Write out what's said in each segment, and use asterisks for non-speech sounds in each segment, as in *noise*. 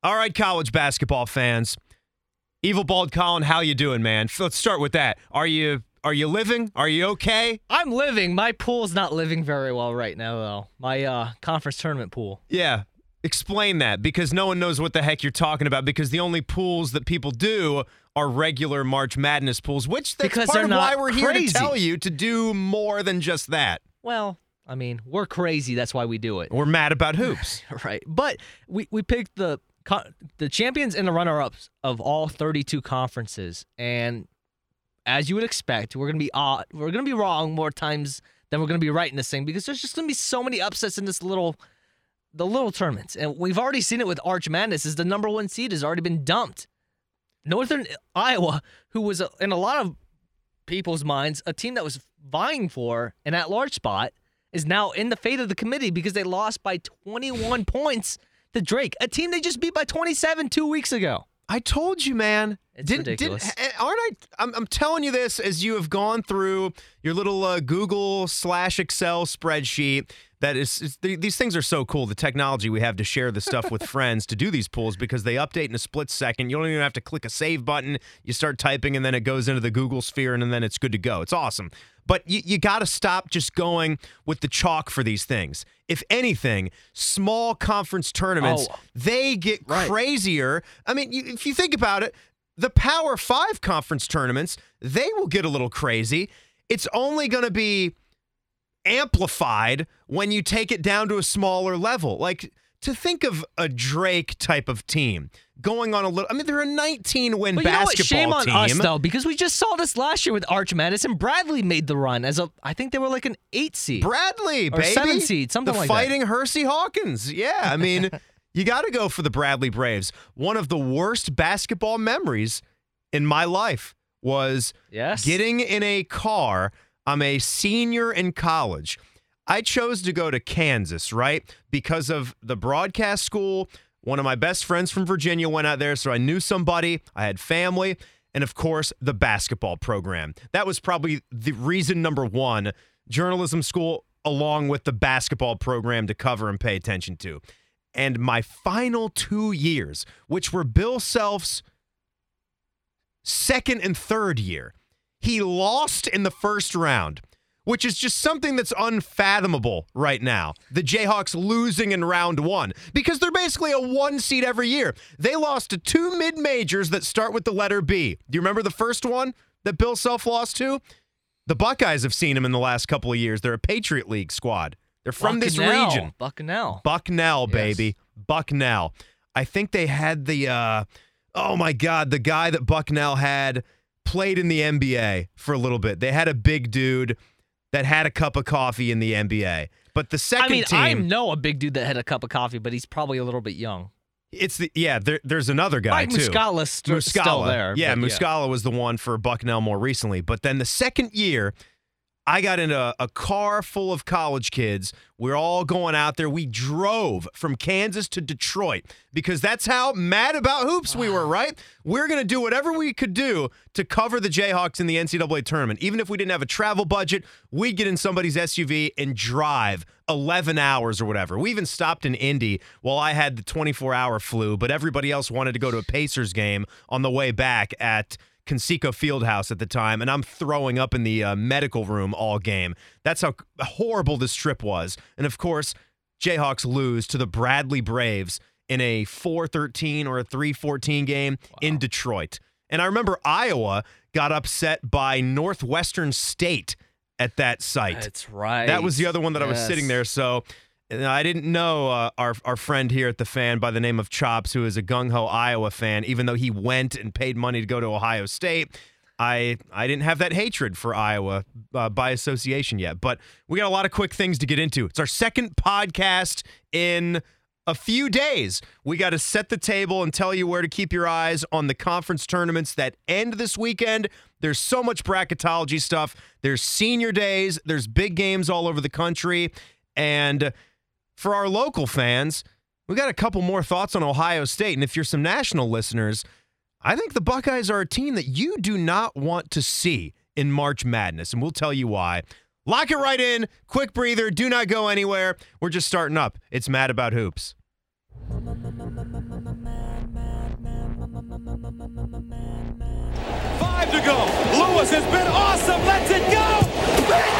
All right, college basketball fans. Evil Bald Colin, how you doing, man? Let's start with that. Are you are you living? Are you okay? I'm living. My pool's not living very well right now, though. My uh, conference tournament pool. Yeah. Explain that because no one knows what the heck you're talking about because the only pools that people do are regular March Madness pools, which that's Because part they're of why we're here to tell you to do more than just that. Well, I mean, we're crazy. That's why we do it. We're mad about hoops. *laughs* right. But we, we picked the the champions and the runner ups of all 32 conferences. And as you would expect, we're gonna be odd. We're gonna be wrong more times than we're gonna be right in this thing because there's just gonna be so many upsets in this little the little tournaments. And we've already seen it with Arch Madness. Is the number one seed has already been dumped. Northern Iowa, who was uh, in a lot of people's minds a team that was vying for an at-large spot, is now in the fate of the committee because they lost by 21 points to Drake, a team they just beat by 27 two weeks ago. I told you, man. It's ridiculous. eh, aren't I? I'm, I'm telling you this as you have gone through your little uh, Google slash Excel spreadsheet. That is, is th- these things are so cool. The technology we have to share the stuff with friends to do these polls because they update in a split second. You don't even have to click a save button. You start typing and then it goes into the Google sphere and then it's good to go. It's awesome. But you, you got to stop just going with the chalk for these things. If anything, small conference tournaments, Oh. they get Right. crazier. I mean, you, if you think about it, the Power Five conference tournaments, they will get a little crazy. It's only going to be amplified when you take it down to a smaller level. Like to think of a Drake type of team going on a little. I mean, they're a 19 win But you basketball Shame on team. us though, because we just saw this last year with Arch Madness and Bradley made the run as a. I think they were like an eight seed. Bradley, Or baby, seven seed, something the like that. fighting Hersey Hawkins. Yeah, I mean, *laughs* you got to go for the Bradley Braves. One of the worst basketball memories in my life was yes. getting in a car. I'm a senior in college. I chose to go to Kansas, right? Because of the broadcast school. One of my best friends from Virginia went out there, so I knew somebody. I had family. And of course, the basketball program. That was probably the reason number one journalism school, along with the basketball program to cover and pay attention to. And my final two years, which were Bill Self's second and third year. He lost in the first round, which is just something that's unfathomable right now. The Jayhawks losing in round one because they're basically a one seed every year. They lost to two mid majors that start with the letter B. Do you remember the first one that Bill Self lost to? The Buckeyes have seen him in the last couple of years. They're a Patriot League squad. They're from this region. Bucknell. Bucknell, Yes. baby. Bucknell. I think they had the uh oh my god, the guy that Bucknell had played in the NBA for a little bit. They had a big dude that had a cup of coffee in the NBA. But the second I mean, team I know a big dude that had a cup of coffee, but he's probably a little bit young. it's the yeah, there, there's another guy Mike too. Muscala's st- still there. Yeah, Muscala was the one for Bucknell more recently. But then the second year, I got in a, a car full of college kids. We're all going out there. We drove from Kansas to Detroit because that's how mad about hoops we were, right? We're going to do whatever we could do to cover the Jayhawks in the NCAA tournament. Even if we didn't have a travel budget, we'd get in somebody's SUV and drive 11 hours or whatever. We even stopped in Indy while I had the 24 hour flu, but everybody else wanted to go to a Pacers game on the way back at Conseco Fieldhouse at the time, and I'm throwing up in the uh, medical room all game. That's how horrible this trip was. And of course, Jayhawks lose to the Bradley Braves in a 4-13 or a 3-14 game in Detroit. And I remember Iowa got upset by Northwestern State at that site. That's right. That was the other one that I was sitting there. So I didn't know uh, our our friend here at the fan by the name of Chops, who is a gung ho Iowa fan, even though he went and paid money to go to Ohio State. I I didn't have that hatred for Iowa uh, by association yet, but we got a lot of quick things to get into. It's our second podcast in a few days. We got to set the table and tell you where to keep your eyes on the conference tournaments that end this weekend. There's so much bracketology stuff. There's senior days, there's big games all over the country. And for our local fans, we got a couple more thoughts on Ohio State. And if you're some national listeners, I think the Buckeyes are a team that you do not want to see in March Madness. And we'll tell you why. Lock it right in. Quick breather. Do not go anywhere. We're just starting up. It's Mad About Hoops. Five to go. Lewis has been awesome. Let's it go.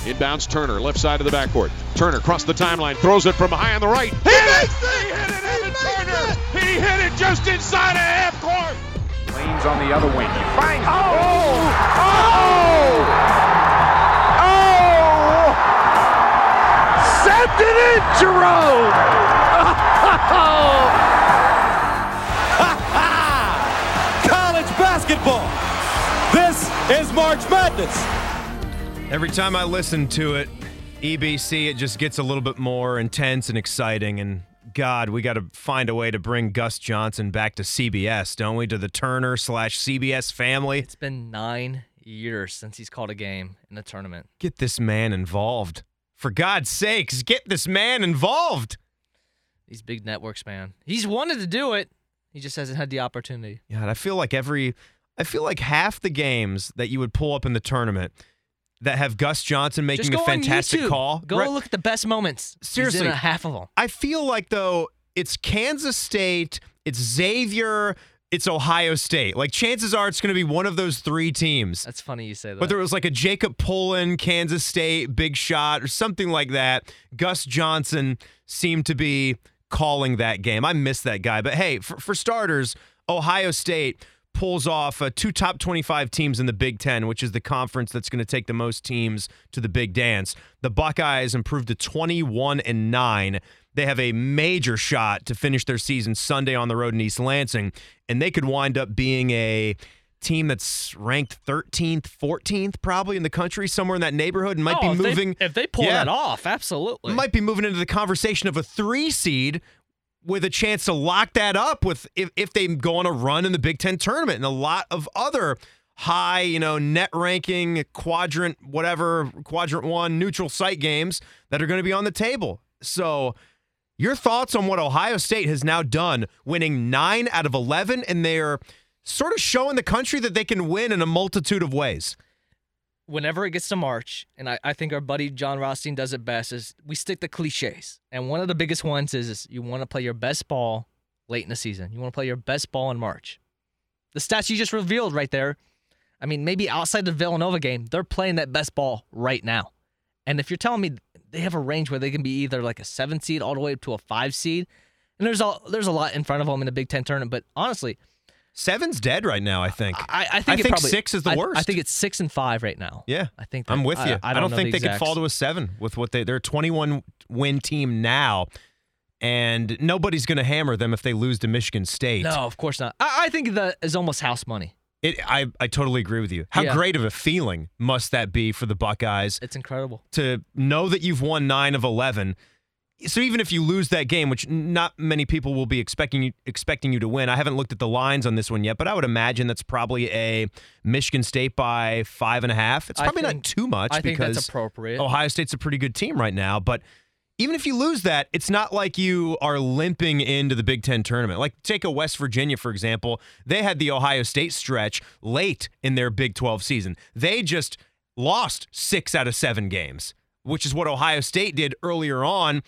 Let's it Inbounds Turner, left side of the backcourt. Turner across the timeline, throws it from high on the right. He, he makes it! He hit it, Evan Turner! It. He hit it just inside of half court. Lane's on the other wing. He finds. Oh! Oh! Oh! Sent it in, Jerome! *laughs* College basketball. This is March Madness. Every time I listen to it, EBC, it just gets a little bit more intense and exciting. And God, we got to find a way to bring Gus Johnson back to CBS, don't we? To the Turner slash CBS family. It's been nine years since he's called a game in a tournament. Get this man involved. For God's sakes, get this man involved. These big networks, man. He's wanted to do it. He just hasn't had the opportunity. Yeah, and I feel like every, I feel like half the games that you would pull up in the tournament that have Gus Johnson making a fantastic call. Go right. look at the best moments. Seriously, half of them. I feel like though it's Kansas State, it's Xavier, it's Ohio State. Like chances are it's going to be one of those three teams. That's funny you say that. Whether it was like a Jacob Pullen, Kansas State big shot or something like that, Gus Johnson seemed to be calling that game. I miss that guy, but hey, for, for starters, Ohio State pulls off uh, two top 25 teams in the Big Ten, which is the conference that's going to take the most teams to the big dance. The Buckeyes improved to 21 and 9. They have a major shot to finish their season Sunday on the road in East Lansing, and they could wind up being a team that's ranked 13th, 14th probably in the country, somewhere in that neighborhood, and might oh, be moving. If they, if they pull yeah, that off, absolutely. Might be moving into the conversation of a three seed with a chance to lock that up with if, if they go on a run in the Big Ten tournament and a lot of other high, you know, net ranking, quadrant, whatever, quadrant one, neutral site games that are going to be on the table. So, your thoughts on what Ohio State has now done, winning nine out of 11, and they're sort of showing the country that they can win in a multitude of ways whenever it gets to March, and I, I think our buddy Jon Rothstein does it best, is we stick to cliches. And one of the biggest ones is, is you want to play your best ball late in the season. You want to play your best ball in March. The stats you just revealed right there, I mean, maybe outside the Villanova game, they're playing that best ball right now. And if you're telling me they have a range where they can be either like a seven seed all the way up to a five seed, and there's a there's a lot in front of them in the Big Ten tournament, but honestly, Seven's dead right now. I think. I, I think, I think probably, six is the I, worst. I think it's six and five right now. Yeah, I think that, I'm with you. I, don't, don't think the they could fall to a seven with what they. They're a 21 win team now, and nobody's going to hammer them if they lose to Michigan State. No, of course not. I, I think that is almost house money. It, I, I totally agree with you. How yeah. great of a feeling must that be for the Buckeyes? It's incredible to know that you've won nine of eleven so even if you lose that game, which not many people will be expecting you expecting you to win, I haven't looked at the lines on this one yet, but I would imagine that's probably a Michigan State by five and a half. It's probably think, not too much I because that's appropriate. Ohio State's a pretty good team right now, but even if you lose that, it's not like you are limping into the Big Ten tournament. Like take a West Virginia, for example. They had the Ohio State stretch late in their Big 12 season. They just lost six out of seven games, which is what Ohio State did earlier on.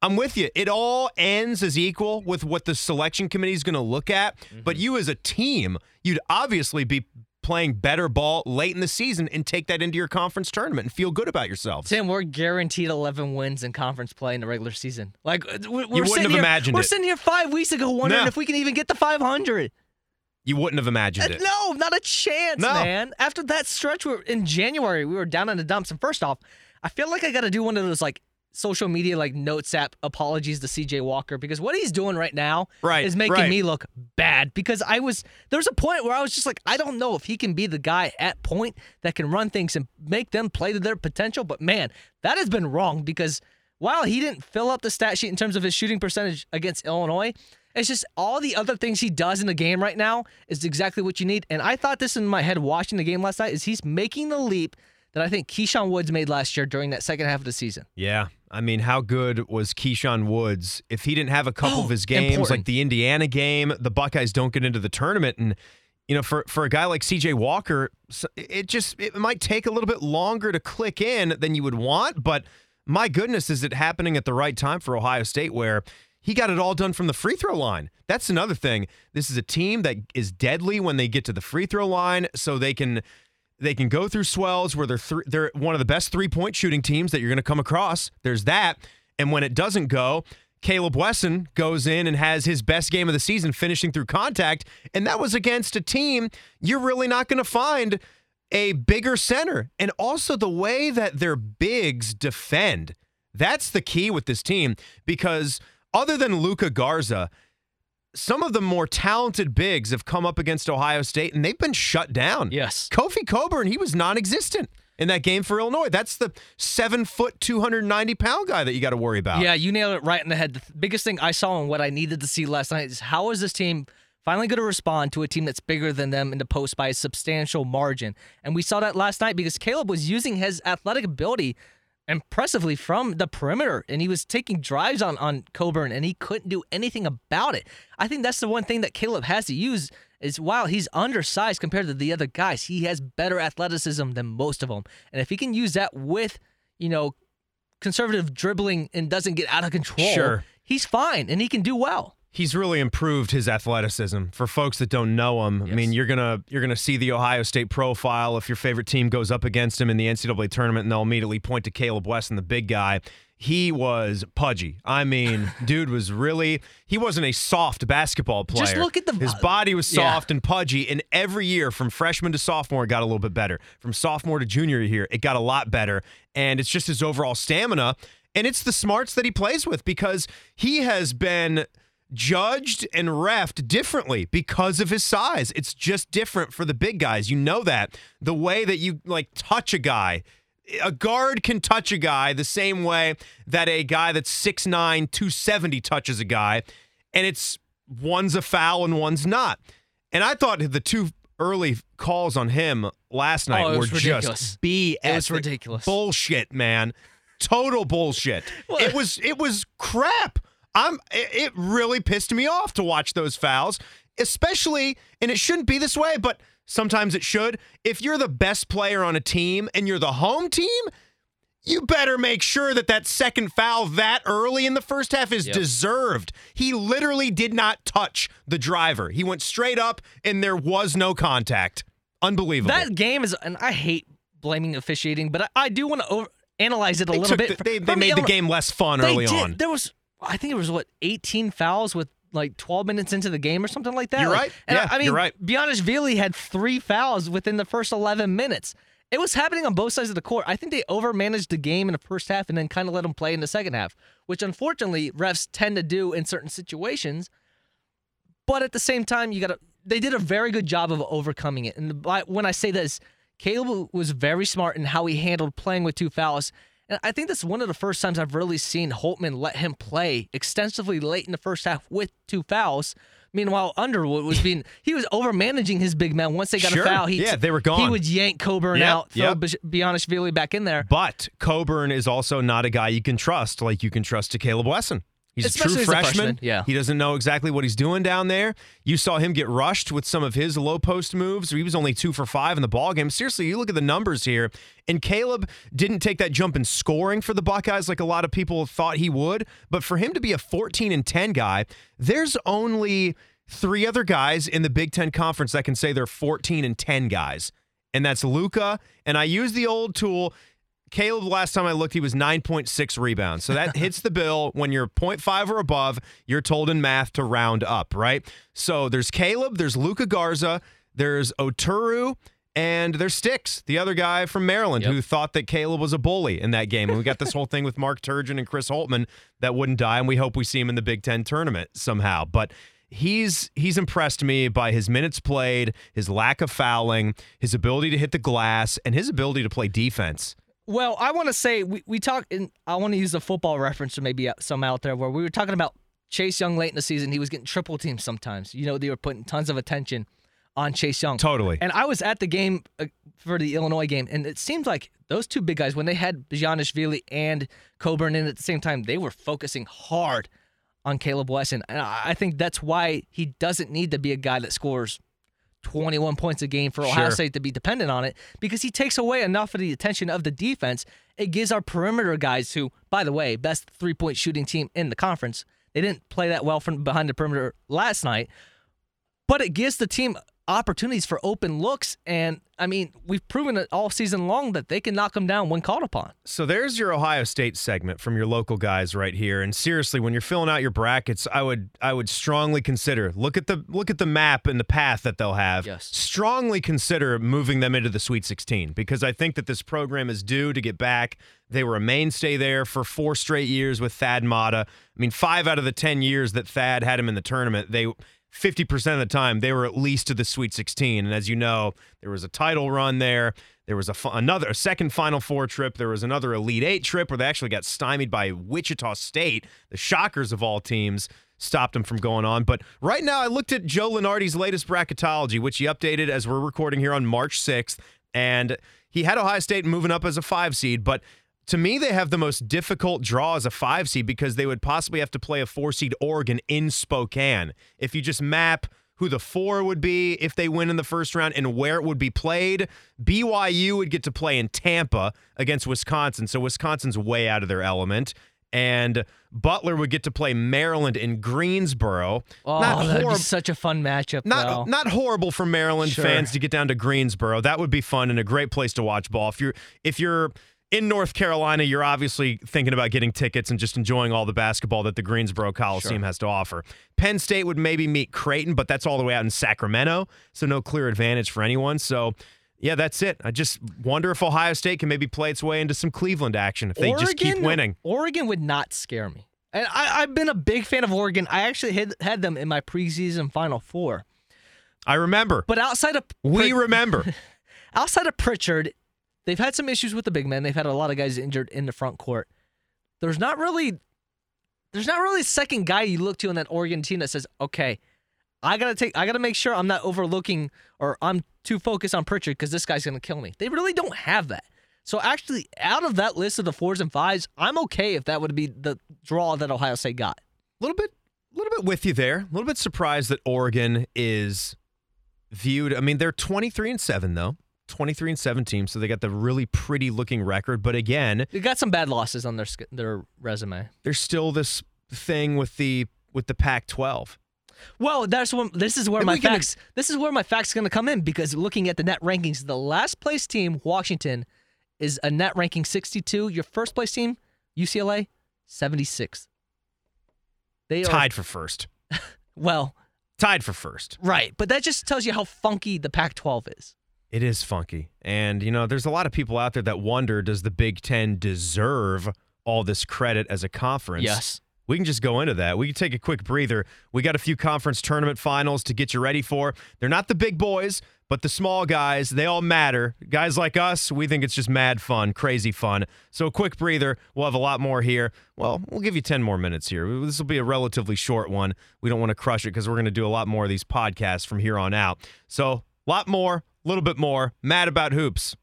I'm with you. It all ends as equal with what the selection committee is going to look at. Mm-hmm. But you, as a team, you'd obviously be playing better ball late in the season and take that into your conference tournament and feel good about yourselves. Tim, we're guaranteed 11 wins in conference play in the regular season. Like we're, you wouldn't have here, imagined We're it. sitting here five weeks ago wondering no. if we can even get the 500. You wouldn't have imagined uh, it. No, not a chance, no. man. After that stretch, in January, we were down in the dumps. And first off, I feel like I got to do one of those like social media like notes app apologies to CJ Walker because what he's doing right now right, is making right. me look bad because I was there's a point where I was just like I don't know if he can be the guy at point that can run things and make them play to their potential but man that has been wrong because while he didn't fill up the stat sheet in terms of his shooting percentage against Illinois it's just all the other things he does in the game right now is exactly what you need and I thought this in my head watching the game last night is he's making the leap that I think Keyshawn Woods made last year during that second half of the season. Yeah. I mean, how good was Keyshawn Woods? If he didn't have a couple oh, of his games, important. like the Indiana game, the Buckeyes don't get into the tournament. And, you know, for, for a guy like CJ Walker, it just it might take a little bit longer to click in than you would want. But my goodness, is it happening at the right time for Ohio State where he got it all done from the free throw line. That's another thing. This is a team that is deadly when they get to the free throw line, so they can they can go through swells where they're th- they're one of the best three point shooting teams that you're going to come across. There's that, and when it doesn't go, Kaleb Wesson goes in and has his best game of the season, finishing through contact, and that was against a team you're really not going to find a bigger center, and also the way that their bigs defend. That's the key with this team because other than Luka Garza, some of the more talented bigs have come up against Ohio State and they've been shut down. Yes. Kofi Cockburn, he was non existent in that game for Illinois. That's the seven foot, 290 pound guy that you got to worry about. Yeah, you nailed it right in the head. The th- biggest thing I saw and what I needed to see last night is how is this team finally going to respond to a team that's bigger than them in the post by a substantial margin? And we saw that last night because Kaleb was using his athletic ability impressively from the perimeter and he was taking drives on on Cockburn and he couldn't do anything about it. I think that's the one thing that Kaleb has to use is while he's undersized compared to the other guys, he has better athleticism than most of them. And if he can use that with, you know, conservative dribbling and doesn't get out of control, Sure. he's fine and he can do well. He's really improved his athleticism. For folks that don't know him, I mean, you're gonna you're gonna see the Ohio State profile if your favorite team goes up against him in the NCAA tournament, and they'll immediately point to Kaleb Wesson, the big guy. He was pudgy. I mean, *laughs* dude was really he wasn't a soft basketball player. Just look at the- his body was Yeah. soft and pudgy, and every year from freshman to sophomore, it got a little bit better. From sophomore to junior year, it got a lot better, and it's just his overall stamina. And it's the smarts that he plays with because he has been judged and refed differently because of his size. It's just different for the big guys. You know that. The way that you like touch a guy, a guard can touch a guy the same way that a guy that's 6'9, 270 touches a guy, and it's one's a foul and one's not. And I thought the two early calls on him last night Oh, were ridiculous. just BS. It was ridiculous. Bullshit, man. Total bullshit. *laughs* it was it was crap. I'm it really pissed me off to watch those fouls, especially and it shouldn't be this way, but sometimes it should. If you're the best player on a team and you're the home team, you better make sure that that second foul that early in the first half is Yep. deserved. He literally did not touch the driver. He went straight up and there was no contact. Unbelievable. That game is, and I hate blaming officiating, but I, I do want to over analyze it a they little bit. the- they, they made the Illinois- game less fun They early did. on. There was, I think it was what, 18 fouls with like 12 minutes into the game or something like that. You're Like, right. and Yeah, I, I mean, you're right. Bezhanishvili had three fouls within the first 11 minutes. It was happening on both sides of the court. I think they overmanaged the game in the first half and then kind of let them play in the second half, which unfortunately refs tend to do in certain situations. But at the same time, you got to. They did a very good job of overcoming it. And when I say this, Kaleb was very smart in how he handled playing with two fouls. And I think that's one of the first times I've really seen Holtmann let him play extensively late in the first half with two fouls. Meanwhile, Underwood was being *laughs* he was over managing his big man. Once they got Sure. a foul, he Yeah, they were gone. He would yank Cockburn Yep, out, throw yep. Bezhanishvili back in there. But Cockburn is also not a guy you can trust like you can trust to Kaleb Wesson. He's Especially a true as a freshman. freshman, yeah. He doesn't know exactly what he's doing down there. You saw him get rushed with some of his low post moves. He was only two for five in the ball game. Seriously, you look at the numbers here, and Kaleb didn't take that jump in scoring for the Buckeyes like a lot of people thought he would. But for him to be a 14 and 10 guy, there's only three other guys in the Big Ten Conference that can say they're 14 and 10 guys. And that's Luka. And I use the old tool. Kaleb, last time I looked, he was 9.6 rebounds. So that *laughs* hits the bill. When you're 0.5 or above, you're told in math to round up, right? So there's Kaleb, there's Luka Garza, there's Oturu, and there's Sticks, the other guy from Maryland Yep. who thought that Kaleb was a bully in that game. And we got this whole thing with Mark Turgeon and Chris Holtmann that wouldn't die. And we hope we see him in the Big Ten tournament somehow. But he's he's impressed me by his minutes played, his lack of fouling, his ability to hit the glass, and his ability to play defense. Well, I want to say we, we talk. And I want to use a football reference or maybe some out there where we were talking about Chase Young late in the season. He was getting triple teamed sometimes. You know, they were putting tons of attention on Chase Young. Totally. And I was at the game uh, for the Illinois game, and it seemed like those two big guys, when they had Bezhanishvili and Cockburn in at the same time, they were focusing hard on Kaleb Wesson. And I think that's why he doesn't need to be a guy that scores 21 points a game for Ohio Sure. State to be dependent on it because he takes away enough of the attention of the defense. It gives our perimeter guys, who, by the way, best three point shooting team in the conference, They didn't play that well from behind the perimeter last night, but it gives the team opportunities for open looks. And I mean, we've proven it all season long that they can knock them down when called upon. So there's your Ohio State segment from your local guys right here. And seriously, when you're filling out your brackets, I would I would strongly consider look at the look at the map and the path that they'll have. Yes. Strongly consider moving them into the Sweet 16 because I think that this program is due to get back. They were a mainstay there for four straight years with Thad Matta. I mean, five out of the ten years that Thad had him in the tournament, they 50% of the time they were at least to the Sweet 16. And as you know, there was a title run there. There was a another a second Final Four trip. There was another Elite Eight trip where they actually got stymied by Wichita State, the shockers of all teams. Stopped them from going on. But right now, I looked at Joe Lunardi's latest bracketology, which he updated as we're recording here on March 6th. And he had Ohio State moving up as a five seed. But to me, they have the most difficult draw as a five seed because they would possibly have to play a four seed Oregon in Spokane. If you just map who the four would be if they win in the first round and where it would be played, BYU would get to play in Tampa against Wisconsin. So Wisconsin's way out of their element. And Butler would get to play Maryland in Greensboro. Oh, Not that'd be such a fun matchup. Not though. not horrible for Maryland Sure. fans to get down to Greensboro. That would be fun and a great place to watch ball. If you're if you're in North Carolina, you're obviously thinking about getting tickets and just enjoying all the basketball that the Greensboro Coliseum has to offer. Penn State would maybe meet Creighton, but that's all the way out in Sacramento, so no clear advantage for anyone. So yeah, that's it. I just wonder if Ohio State can maybe play its way into some Cleveland action if they just keep winning. Oregon would not scare me. And I, I've been a big fan of Oregon. I actually had, had them in my preseason Final Four. I remember. But outside of we Prit- remember. *laughs* outside of Pritchard, they've had some issues with the big men. They've had a lot of guys injured in the front court. There's not really there's not really a second guy you look to in that Oregon team that says, "Okay, I gotta take, I gotta make sure I'm not overlooking or I'm too focused on Pritchard because this guy's gonna kill me." They really don't have that. So actually, out of that list of the fours and fives, I'm okay if that would be the draw that Ohio State got. A little bit, a little bit with you there. A little bit surprised that Oregon is viewed. I mean, they're 23 and seven though, 23 and 17, so they got the really pretty looking record. But again, They got some bad losses on their their resume. there's still this thing with the with the Pac-12. Well, that's when this is where my can- facts. This is where my facts going to come in because looking at the net rankings, the last place team, Washington, is a net ranking 62. Your first place team, UCLA, 76. They are Tied for first. *laughs* well, Tied for first. right, but that just tells you how funky the Pac-12 is. It is funky. And, you know, there's a lot of people out there that wonder does the Big Ten deserve all this credit as a conference? Yes. We can just go into that. We can take a quick breather. We got a few conference tournament finals to get you ready for. They're not the big boys, but the small guys, they all matter. Guys like us, we think it's just mad fun, crazy fun. So, a quick breather. We'll have a lot more here. Well, we'll give you 10 more minutes here. This will be a relatively short one. We don't want to crush it because we're going to do a lot more of these podcasts from here on out. So, a lot more, a little bit more. Mad about hoops.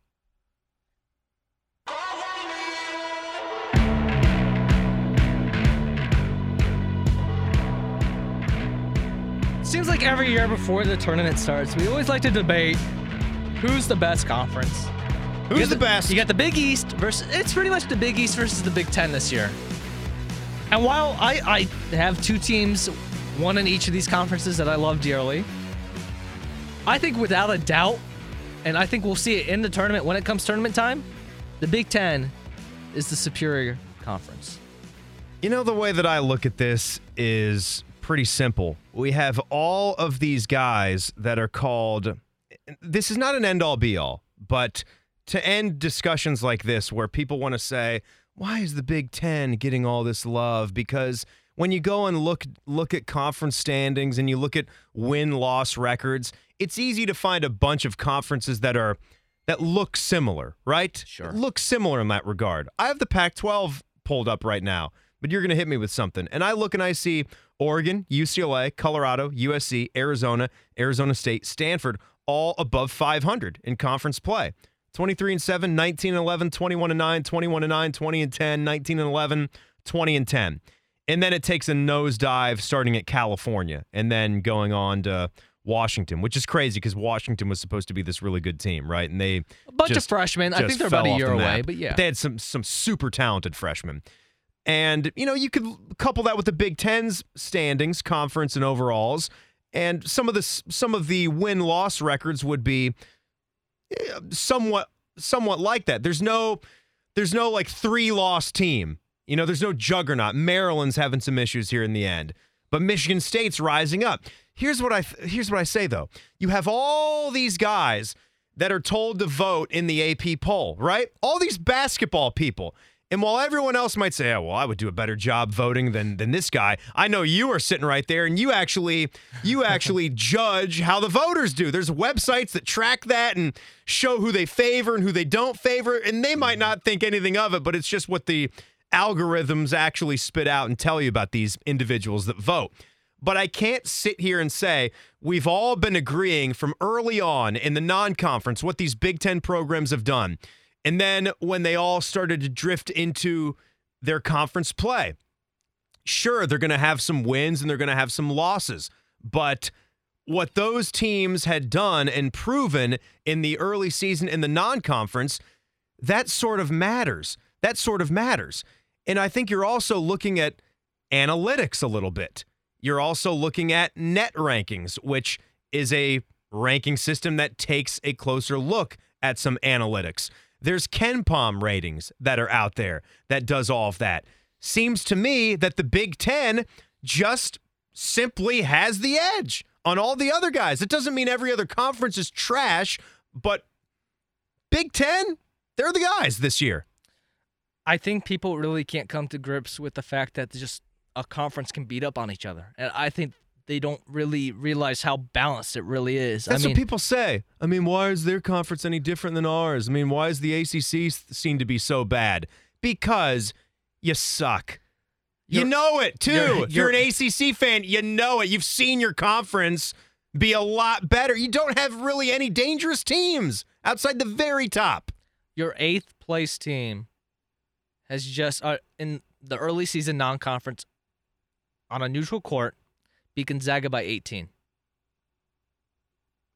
Seems like every year before the tournament starts, we always like to debate who's the best conference. You Who's got the best? You got the Big East versus it's pretty much the Big East versus the Big Ten this year. And while I, I have two teams, one in each of these conferences that I love dearly, I think without a doubt, and I think we'll see it in the tournament when it comes tournament time, the Big Ten is the superior conference. You know, the way that I look at this is pretty simple. We have all of these guys that are called, this is not an end all be all, but to end discussions like this where people want to say, why is the Big Ten getting all this love? Because when you go and look look at conference standings and you look at win loss records, it's easy to find a bunch of conferences that are that look similar, right? Sure. Look similar in that regard. I have the Pac-12 pulled up right now, but you're going to hit me with something. And I look and I see Oregon, UCLA, Colorado, USC, Arizona, Arizona State, Stanford all above 500 in conference play. 23 and 7, 19 and 11, 21 and 9, 21 and 9, 20 and 10, 19 and 11, 20 and 10. And then it takes a nosedive starting at California and then going on to Washington, which is crazy because Washington was supposed to be this really good team, right? And they A bunch just- of freshmen. I think they're about a year away, but yeah. they had some some super talented freshmen. And, you know, you could couple that with the Big Ten's standings, conference and overalls. And some of the some of the win loss records would be somewhat somewhat like that. There's no there's no like three loss team. You know, there's no juggernaut. Maryland's having some issues here in the end, but Michigan State's rising up. Here's what I here's what I say though. You have all these guys that are told to vote in the AP poll, right? All these basketball people. And while everyone else might say, "Oh, well, I would do a better job voting than than this guy," I know you are sitting right there, and you actually you actually *laughs* judge how the voters do. There's websites that track that and show who they favor and who they don't favor, and they might not think anything of it, but it's just what the algorithms actually spit out and tell you about these individuals that vote. But I can't sit here and say we've all been agreeing from early on in the non-conference what these Big Ten programs have done and then when they all started to drift into their conference play, sure, they're going to have some wins and they're going to have some losses. But what those teams had done and proven in the early season in the non conference, that sort of matters. That sort of matters. And I think you're also looking at analytics a little bit. You're also looking at net rankings, which is a ranking system that takes a closer look at some analytics. There's KenPom ratings that are out there that does all of that. Seems to me that the Big Ten just simply has the edge on all the other guys. It doesn't mean every other conference is trash, but Big Ten, they're the guys this year. I think people really can't come to grips with the fact that just a conference can beat up on each other. And I think they don't really realize how balanced it really is. That's I mean, what people say. I mean, why is their conference any different than ours? I mean, why is the ACC seen to be so bad? Because you suck. You know it too. you're- you're an you're- ACC fan, you know it. You've seen your conference be a lot better. You don't have really any dangerous teams outside the very top. your eighth place team has just uh, in the early season non-conference on a neutral court beat Gonzaga by 18.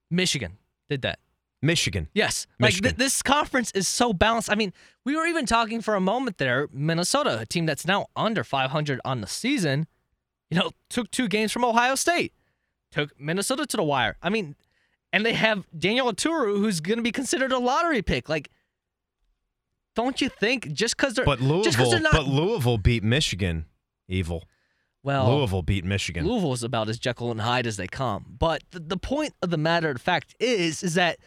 Michigan did that. Michigan. Yes. Like th- this conference is so balanced. I mean, we were even talking for a moment there. Minnesota, a team that's now under 500 on the season, you know, took two games from Ohio State, took Minnesota to the wire. I mean, and they have Daniel Oturu, who's going to be considered a lottery pick. Like, don't you think just because they're But Louisville, not but Louisville beat Michigan. Evil. Well, Louisville beat Michigan. Louisville is about as Jekyll and Hyde as they come. But the, the point of the matter of fact is, is that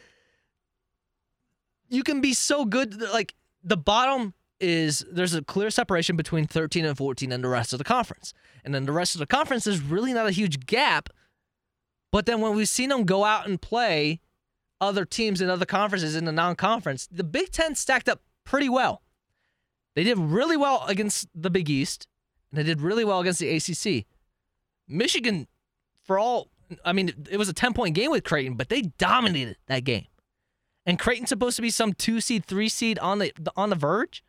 you can be so good. Like the bottom is there's a clear separation between 13 and 14 and the rest of the conference, and then the rest of the conference is really not a huge gap. But then when we've seen them go out and play other teams in other conferences in the non-conference, the Big Ten stacked up pretty well. They did really well against the Big East, and they did really well against the ACC. Michigan, for all, I mean, it was a 10 point game with Creighton, but they dominated that game. And Creighton's supposed to be some two seed, three seed on the on the verge.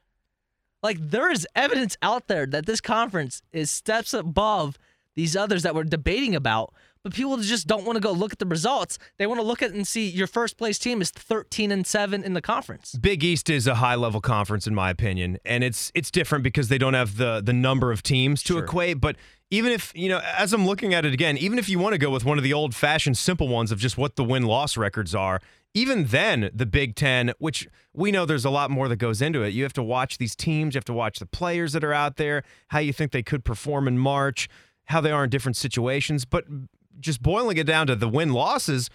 Like there is evidence out there that this conference is steps above these others that we're debating about, but people just don't want to go look at the results. They want to look at and see your first place team is 13 and 7 in the conference. Big East is a high level conference in my opinion, and it's it's different because they don't have the the number of teams to Sure. equate. But even if you know, as I'm looking at it again, even if you want to go with one of the old fashioned simple ones of just what the win loss records are, even then the Big Ten, which we know there's a lot more that goes into it. You have to watch these teams, you have to watch the players that are out there, how you think they could perform in March, how they are in different situations, but just boiling it down to the win losses,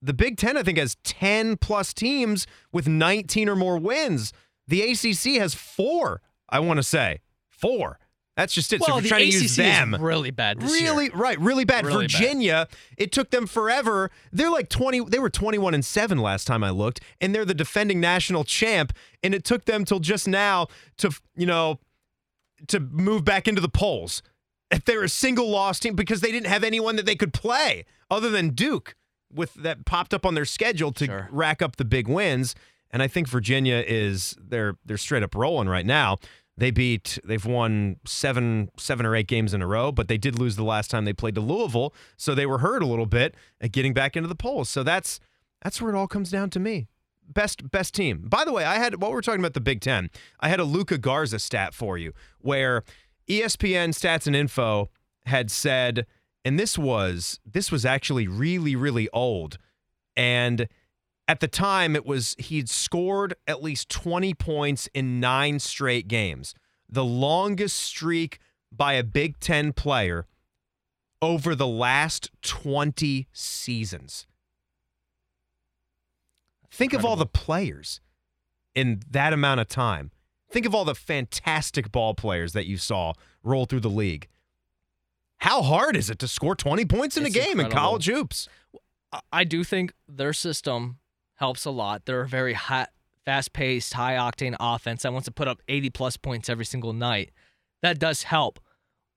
the Big Ten, I think, has 10 plus teams with 19 or more wins. The ACC has four, I want to say. Four. That's just it. so well, if the you're trying to use them. is really bad this year. Really, right, really bad. Really bad. Virginia, it took them forever. They're like 20, they were 21 and 7 last time I looked, and they're the defending national champ. And it took them till just now to, you know, to move back into the polls. If they're a single loss team because they didn't have anyone that they could play other than Duke with that popped up on their schedule to Sure. rack up the big wins. And I think Virginia is they're they're straight up rolling right now. They beat they've won seven seven or eight games in a row, but they did lose the last time they played to Louisville, so they were hurt a little bit at getting back into the polls. So that's that's where it all comes down to me. Best best team. By the way, I had while we we're talking about the Big Ten, I had a Luka Garza stat for you where ESPN Stats and Info had said, and this was this was actually really really old, and at the time it was he'd scored at least 20 points in nine straight games, the longest streak by a Big Ten player over the last 20 seasons. Think of all the players in that amount of time. Think of all the fantastic ball players that you saw roll through the league. How hard is it to score 20 points in It's a game in college hoops? I- I do think their system helps a lot. They're a very hot, fast-paced, high-octane offense that wants to put up 80 plus points every single night. That does help,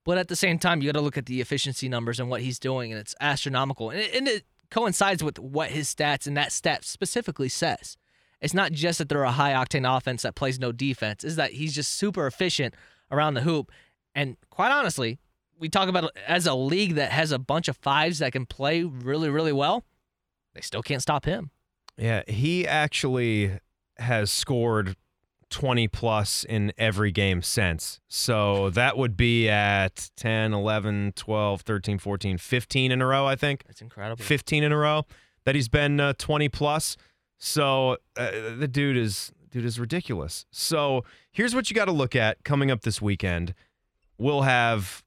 but at the same time, you got to look at the efficiency numbers and what he's doing, and it's astronomical. And it, and it coincides with what his stats and that stat specifically says. It's not just that they're a high-octane offense that plays no defense; is that he's just super efficient around the hoop. And quite honestly, we talk about as a league that has a bunch of fives that can play really, really well. They still can't stop him. Yeah, he actually has scored 20 plus in every game since. So that would be at 10, 11, 12, 13, 14, 15 in a row, I think. It's incredible. 15 in a row that he's been uh, 20 plus. So uh, the dude is dude is ridiculous. So here's what you got to look at coming up this weekend. We'll have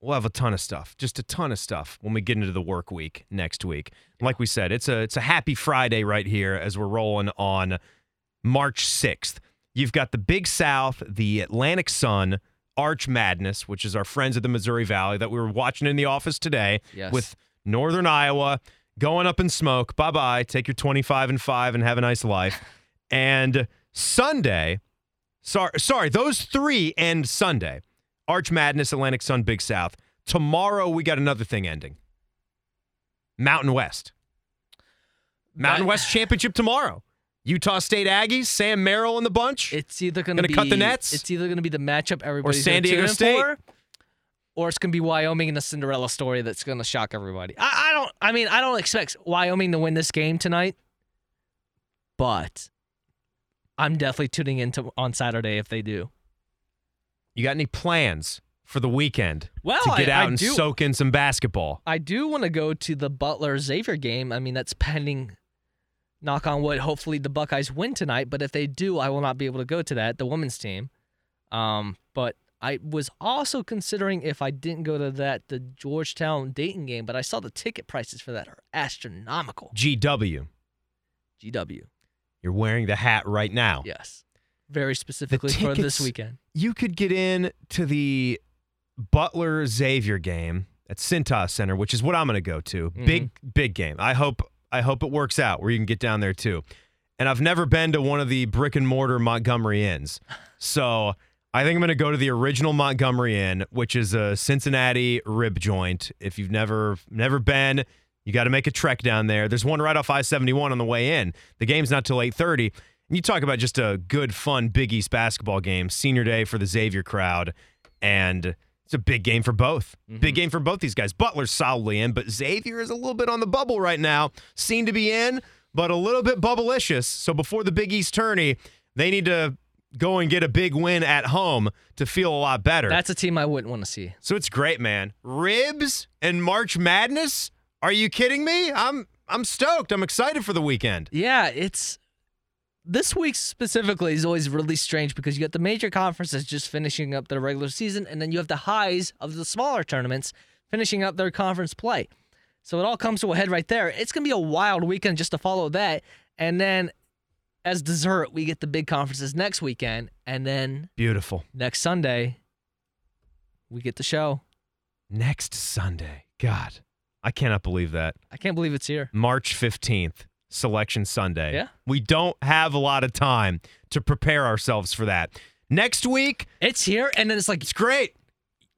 we'll have a ton of stuff, just a ton of stuff when we get into the work week next week. Like we said, it's a it's a happy Friday right here as we're rolling on March 6th. You've got the Big South, the Atlantic Sun, Arch Madness, which is our friends at the Missouri Valley that we were watching in the office today Yes. with Northern Iowa going up in smoke. Bye bye. Take your 25 and 5 and have a nice life. *laughs* and Sunday, sorry, sorry, those three end Sunday. Arch Madness, Atlantic Sun, Big South. Tomorrow we got another thing ending. Mountain West. Mountain West Championship tomorrow. Utah State Aggies, Sam Merrill and the bunch. It's either going to cut the nets? It's either going to be the matchup everybody's San gonna Diego State. for, or it's going to be Wyoming in a Cinderella story that's going to shock everybody. I, I don't. I mean, I don't expect Wyoming to win this game tonight, but I'm definitely tuning into on Saturday if they do. you got any plans for the weekend Well, to get I- out I and do. soak in some basketball? I do want to go to the Butler Xavier game. I mean, that's pending. Knock on wood. Hopefully, the Buckeyes win tonight. But if they do, I will not be able to go to that. The women's team. Um, but I was also considering if I didn't go to that the Georgetown Dayton game. But I saw the ticket prices for that are astronomical. GW. GW. You're wearing the hat right now. Yes. Very specifically for this weekend. You could get in to the Butler Xavier game at Cintas Center, which is what I'm going to go to. Mm-hmm. Big big game. I hope I hope it works out where you can get down there too. And I've never been to one of the brick and mortar Montgomery Inns. So, I think I'm going to go to the original Montgomery Inn, which is a Cincinnati rib joint. If you've never never been, you got to make a trek down there. There's one right off I-71 on the way in. The game's not till 8:30. And you talk about just a good, fun Big East basketball game, senior day for the Xavier crowd, and it's a big game for both. Big mm-hmm. game for both these guys. Butler's solidly in, but Xavier is a little bit on the bubble right now. Seem to be in, but a little bit bubblicious. So before the Big East tourney, they need to go and get a big win at home to feel a lot better. That's a team I wouldn't want to see. So it's great, man. Ribs and March Madness? Are you kidding me? I'm I'm stoked. I'm excited for the weekend. Yeah, it's this week specifically is always really strange because you got the major conferences just finishing up their regular season, and then you have the highs of the smaller tournaments finishing up their conference play. So it all comes to a head right there. It's gonna be a wild weekend just to follow that, and then as dessert, we get the big conferences next weekend, and then Beautiful. next Sunday, we get the show. Next Sunday. God, I cannot believe that. I can't believe it's here. March 15th, Selection Sunday. Yeah. We don't have a lot of time to prepare ourselves for that. Next week, It's here, and then it's like it's great.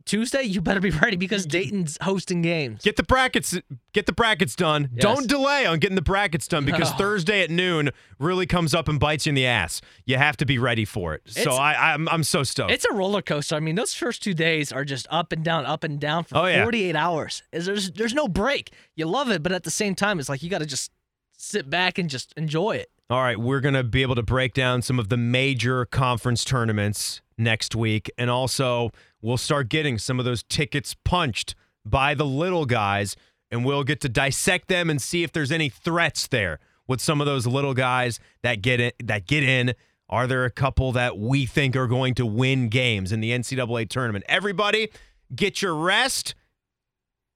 Tuesday. You better be ready because Dayton's hosting games. Get the brackets get the brackets done. Yes. Don't delay on getting the brackets done because No. *laughs* Thursday at noon really comes up and bites you in the ass. You have to be ready for it. So It's- I I'm I'm so stoked. It's a roller coaster. I mean, those first two days are just up and down, up and down for Oh, yeah. 48 hours. Is there's there's no break. You love it, but at the same time, it's like you got to just sit back and just enjoy it. All right, we're going to be able to break down some of the major conference tournaments next week. And also, we'll start getting some of those tickets punched by the little guys, and we'll get to dissect them and see if there's any threats there with some of those little guys that get in, that get in. Are there a couple that we think are going to win games in the NCAA tournament? Everybody, get your rest.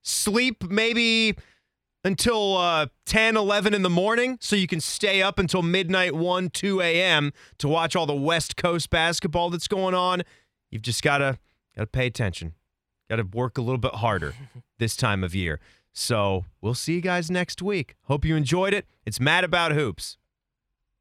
Sleep maybe until uh, 10, 11 in the morning so you can stay up until midnight, 1, 2 a.m. to watch all the West Coast basketball that's going on. You've just got to got to pay attention. Got to work a little bit harder *laughs* this time of year. So we'll see you guys next week. Hope you enjoyed it. It's Mad About Hoops.